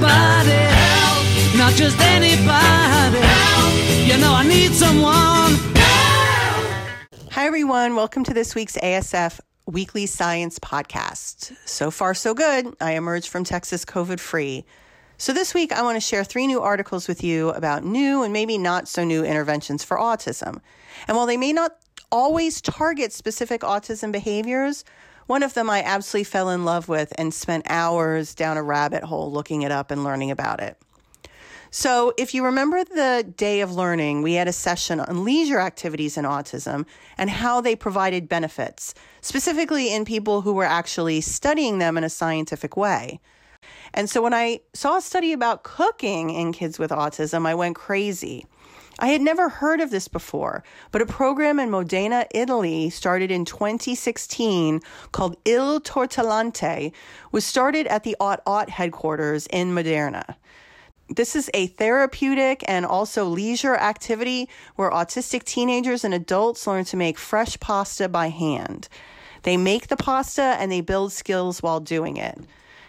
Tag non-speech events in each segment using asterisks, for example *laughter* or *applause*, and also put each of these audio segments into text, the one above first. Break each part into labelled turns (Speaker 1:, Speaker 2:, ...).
Speaker 1: somebody help, not just anybody help. You know I need someone.
Speaker 2: Hi, everyone. Welcome to this week's ASF Weekly Science Podcast. So far, so good. I emerged from Texas COVID free. So, this week, I want to share three new articles with you about new and maybe not so new interventions for autism. And while they may not always target specific autism behaviors, one of them I absolutely fell in love with and spent hours down a rabbit hole looking it up and learning about it. So, if you remember the day of learning, we had a session on leisure activities in autism and how they provided benefits, specifically in people who were actually studying them in a scientific way. And so, when I saw a study about cooking in kids with autism, I went crazy. I had never heard of this before, but a program in Modena, Italy, started in 2016 called Il Tortellante was started at the Aut Aut headquarters in Modena. This is a therapeutic and also leisure activity where autistic teenagers and adults learn to make fresh pasta by hand. They make the pasta and they build skills while doing it.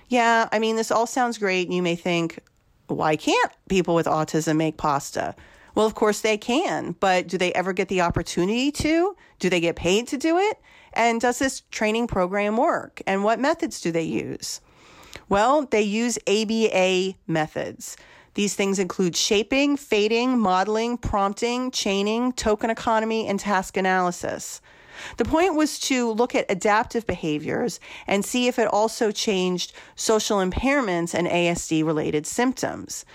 Speaker 2: Yeah, I mean, this all sounds great. You may think, why can't people with autism make pasta? Well, of course they can, but do they ever get the opportunity to? Do they get paid to do it? And does this training program work? And what methods do they use? Well, they use ABA methods. These things include shaping, fading, modeling, prompting, chaining, token economy, and task analysis. The point was to look at adaptive behaviors and see if it also changed social impairments and ASD related symptoms.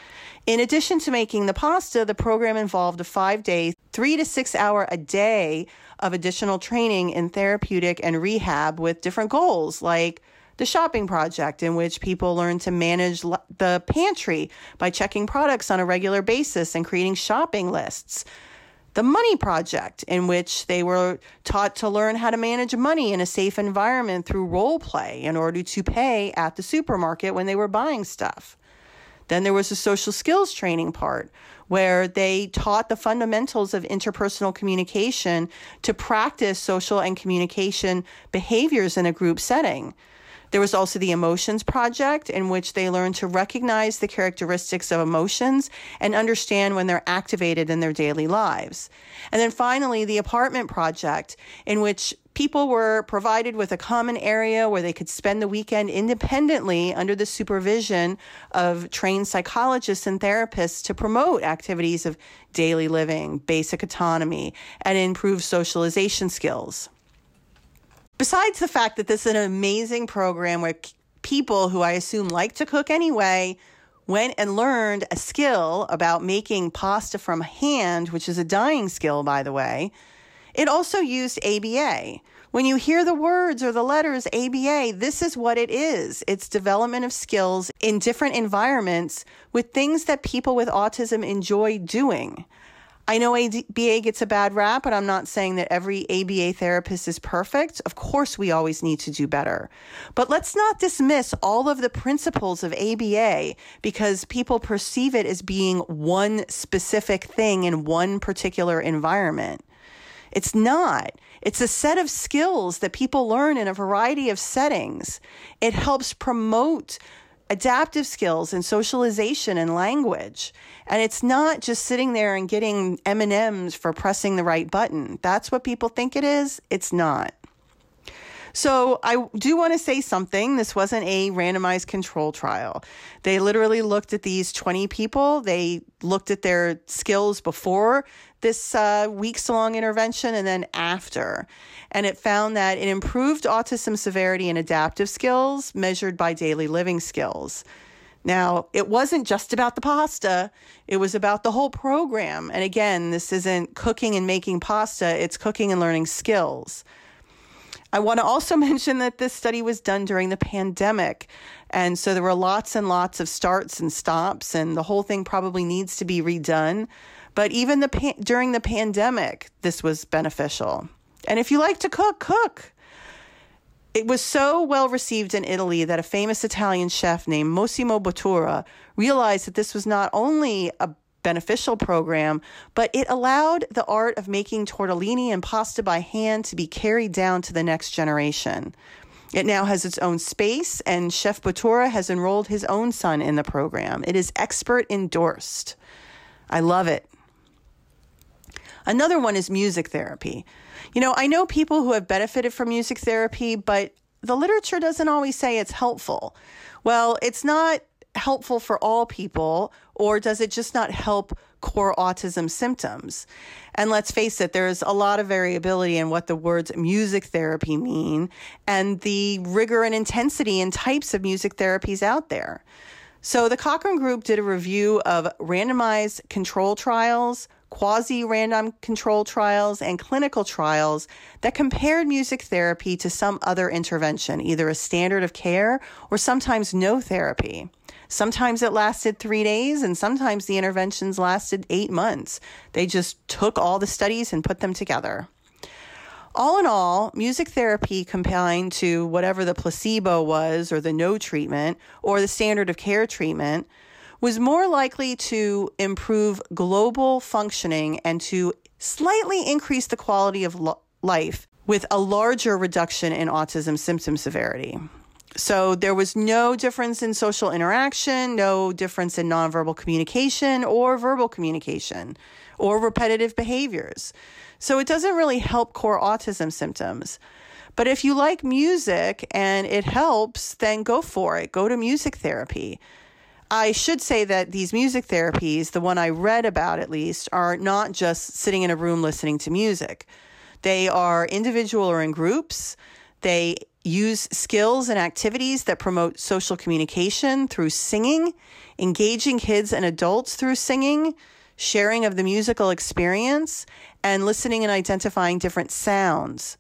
Speaker 2: In addition to making the pasta, the program involved a five day, three to six hour a day of additional training in therapeutic and rehab with different goals like the shopping project, in which people learn to manage the pantry by checking products on a regular basis and creating shopping lists. The Money Project, in which they were taught to learn how to manage money in a safe environment through role play in order to pay at the supermarket when they were buying stuff. Then there was a social skills training part where they taught the fundamentals of interpersonal communication to practice social and communication behaviors in a group setting. There was also the Emotions Project, in which they learned to recognize the characteristics of emotions and understand when they're activated in their daily lives. And then finally, the Apartment Project, in which people were provided with a common area where they could spend the weekend independently under the supervision of trained psychologists and therapists to promote activities of daily living, basic autonomy, and improve socialization skills besides the fact that this is an amazing program where people who I assume like to cook anyway went and learned a skill about making pasta from hand, which is a dying skill, by the way. It also used ABA. When you hear the words or the letters ABA, this is what it is. It's development of skills in different environments with things that people with autism enjoy doing. I know ABA gets a bad rap, but I'm not saying that every ABA therapist is perfect. Of course, we always need to do better. But let's not dismiss all of the principles of ABA because people perceive it as being one specific thing in one particular environment. It's not. It's a set of skills that people learn in a variety of settings. It helps promote adaptive skills and socialization and language. And it's not just sitting there and getting M&Ms for pressing the right button. That's what people think it is. It's not. So I do want to say something. This wasn't a randomized control trial. They literally looked at these 20 people. They looked at their skills before this uh, weeks long intervention and then after. And it found that it improved autism severity and adaptive skills measured by daily living skills. Now, it wasn't just about the pasta, it was about the whole program. And again, this isn't cooking and making pasta, it's cooking and learning skills. I want to also *laughs* mention that this study was done during the pandemic. And so there were lots and lots of starts and stops, and the whole thing probably needs to be redone. But even the during the pandemic, this was beneficial. And if you like to cook, cook. It was so well received in Italy that a famous Italian chef named Massimo Bottura realized that this was not only a beneficial program, but it allowed the art of making tortellini and pasta by hand to be carried down to the next generation. It now has its own space, and Chef Bottura has enrolled his own son in the program. It is expert endorsed. I love it. Another one is music therapy. You know, I know people who have benefited from music therapy, but the literature doesn't always say it's helpful. Well, it's not helpful for all people, or does it just not help core autism symptoms? And let's face it, there's a lot of variability in what the words music therapy mean and the rigor and intensity and types of music therapies out there. So the Cochrane Group did a review of randomized control trials, quasi random control trials, and clinical trials that compared music therapy to some other intervention, either a standard of care or sometimes no therapy. Sometimes it lasted three days, and sometimes the interventions lasted eight months. They just took all the studies and put them together. All in all, music therapy combined to whatever the placebo was, or the no treatment, or the standard of care treatment, was more likely to improve global functioning and to slightly increase the quality of lo- life with a larger reduction in autism symptom severity. So there was no difference in social interaction, no difference in nonverbal communication or verbal communication or repetitive behaviors. So it doesn't really help core autism symptoms. But if you like music and it helps, then go for it. Go to music therapy. I should say that these music therapies, the one I read about at least, are not just sitting in a room listening to music. They are individual or in groups. They use skills and activities that promote social communication through singing, engaging kids and adults through singing, sharing of the musical experience, and listening and identifying different sounds.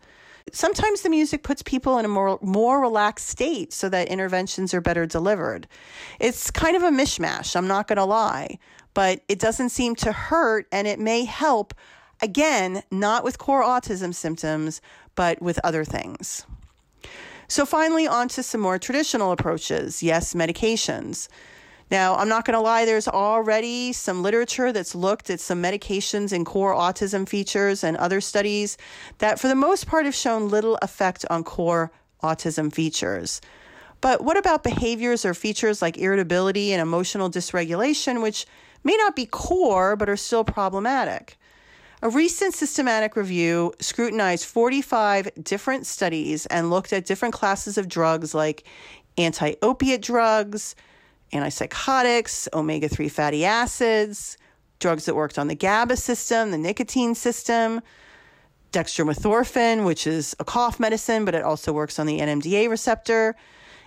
Speaker 2: Sometimes the music puts people in a more, more relaxed state so that interventions are better delivered. It's kind of a mishmash, I'm not going to lie, but it doesn't seem to hurt and it may help, again, not with core autism symptoms, but with other things. So, finally, on to some more traditional approaches. Yes, medications. Now, I'm not going to lie, there's already some literature that's looked at some medications and core autism features and other studies that, for the most part, have shown little effect on core autism features. But what about behaviors or features like irritability and emotional dysregulation, which may not be core but are still problematic? A recent systematic review scrutinized 45 different studies and looked at different classes of drugs like anti opiate drugs, antipsychotics, omega 3 fatty acids, drugs that worked on the GABA system, the nicotine system, dextromethorphan, which is a cough medicine, but it also works on the NMDA receptor,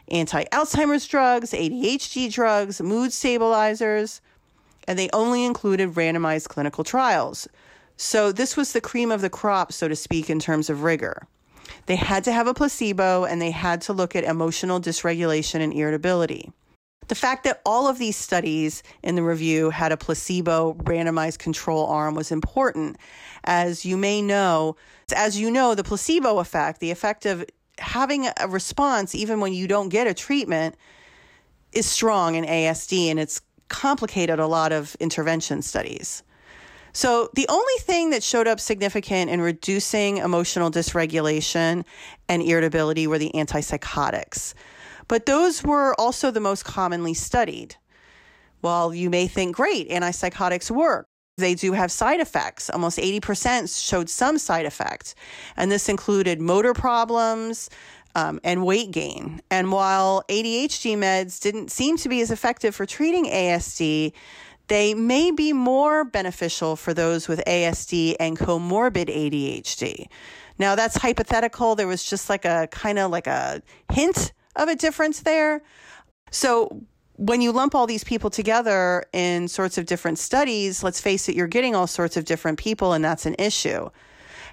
Speaker 2: anti Alzheimer's drugs, ADHD drugs, mood stabilizers, and they only included randomized clinical trials. So this was the cream of the crop, so to speak, in terms of rigor. They had to have a placebo and they had to look at emotional dysregulation and irritability. The fact that all of these studies in the review had a placebo randomized control arm was important. As you may know, as you know, the placebo effect, the effect of having a response even when you don't get a treatment, is strong in ASD and it's complicated a lot of intervention studies. So, the only thing that showed up significant in reducing emotional dysregulation and irritability were the antipsychotics. But those were also the most commonly studied. While you may think, great, antipsychotics work, they do have side effects. Almost 80% showed some side effects. And this included motor problems um, and weight gain. And while ADHD meds didn't seem to be as effective for treating ASD, they may be more beneficial for those with ASD and comorbid ADHD. Now, that's hypothetical. There was just like a kind of like a hint of a difference there. So, when you lump all these people together in sorts of different studies, let's face it, you're getting all sorts of different people, and that's an issue.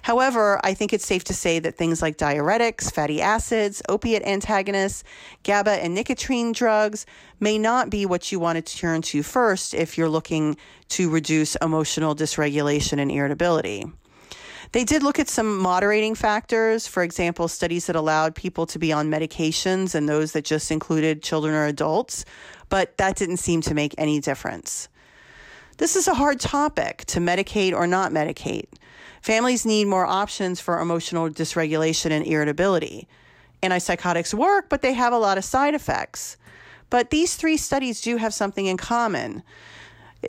Speaker 2: However, I think it's safe to say that things like diuretics, fatty acids, opiate antagonists, GABA and nicotine drugs may not be what you want to turn to first if you're looking to reduce emotional dysregulation and irritability. They did look at some moderating factors, for example, studies that allowed people to be on medications and those that just included children or adults, but that didn't seem to make any difference. This is a hard topic to medicate or not medicate. Families need more options for emotional dysregulation and irritability. Antipsychotics work, but they have a lot of side effects. But these three studies do have something in common.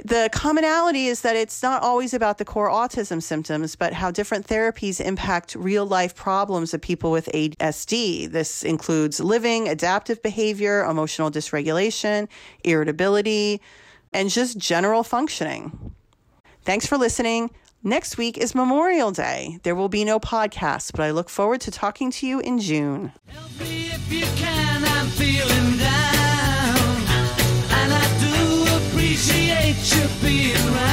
Speaker 2: The commonality is that it's not always about the core autism symptoms, but how different therapies impact real life problems of people with ASD. This includes living, adaptive behavior, emotional dysregulation, irritability, and just general functioning. Thanks for listening. Next week is Memorial Day. There will be no podcast, but I look forward to talking to you in June.
Speaker 1: appreciate you being right.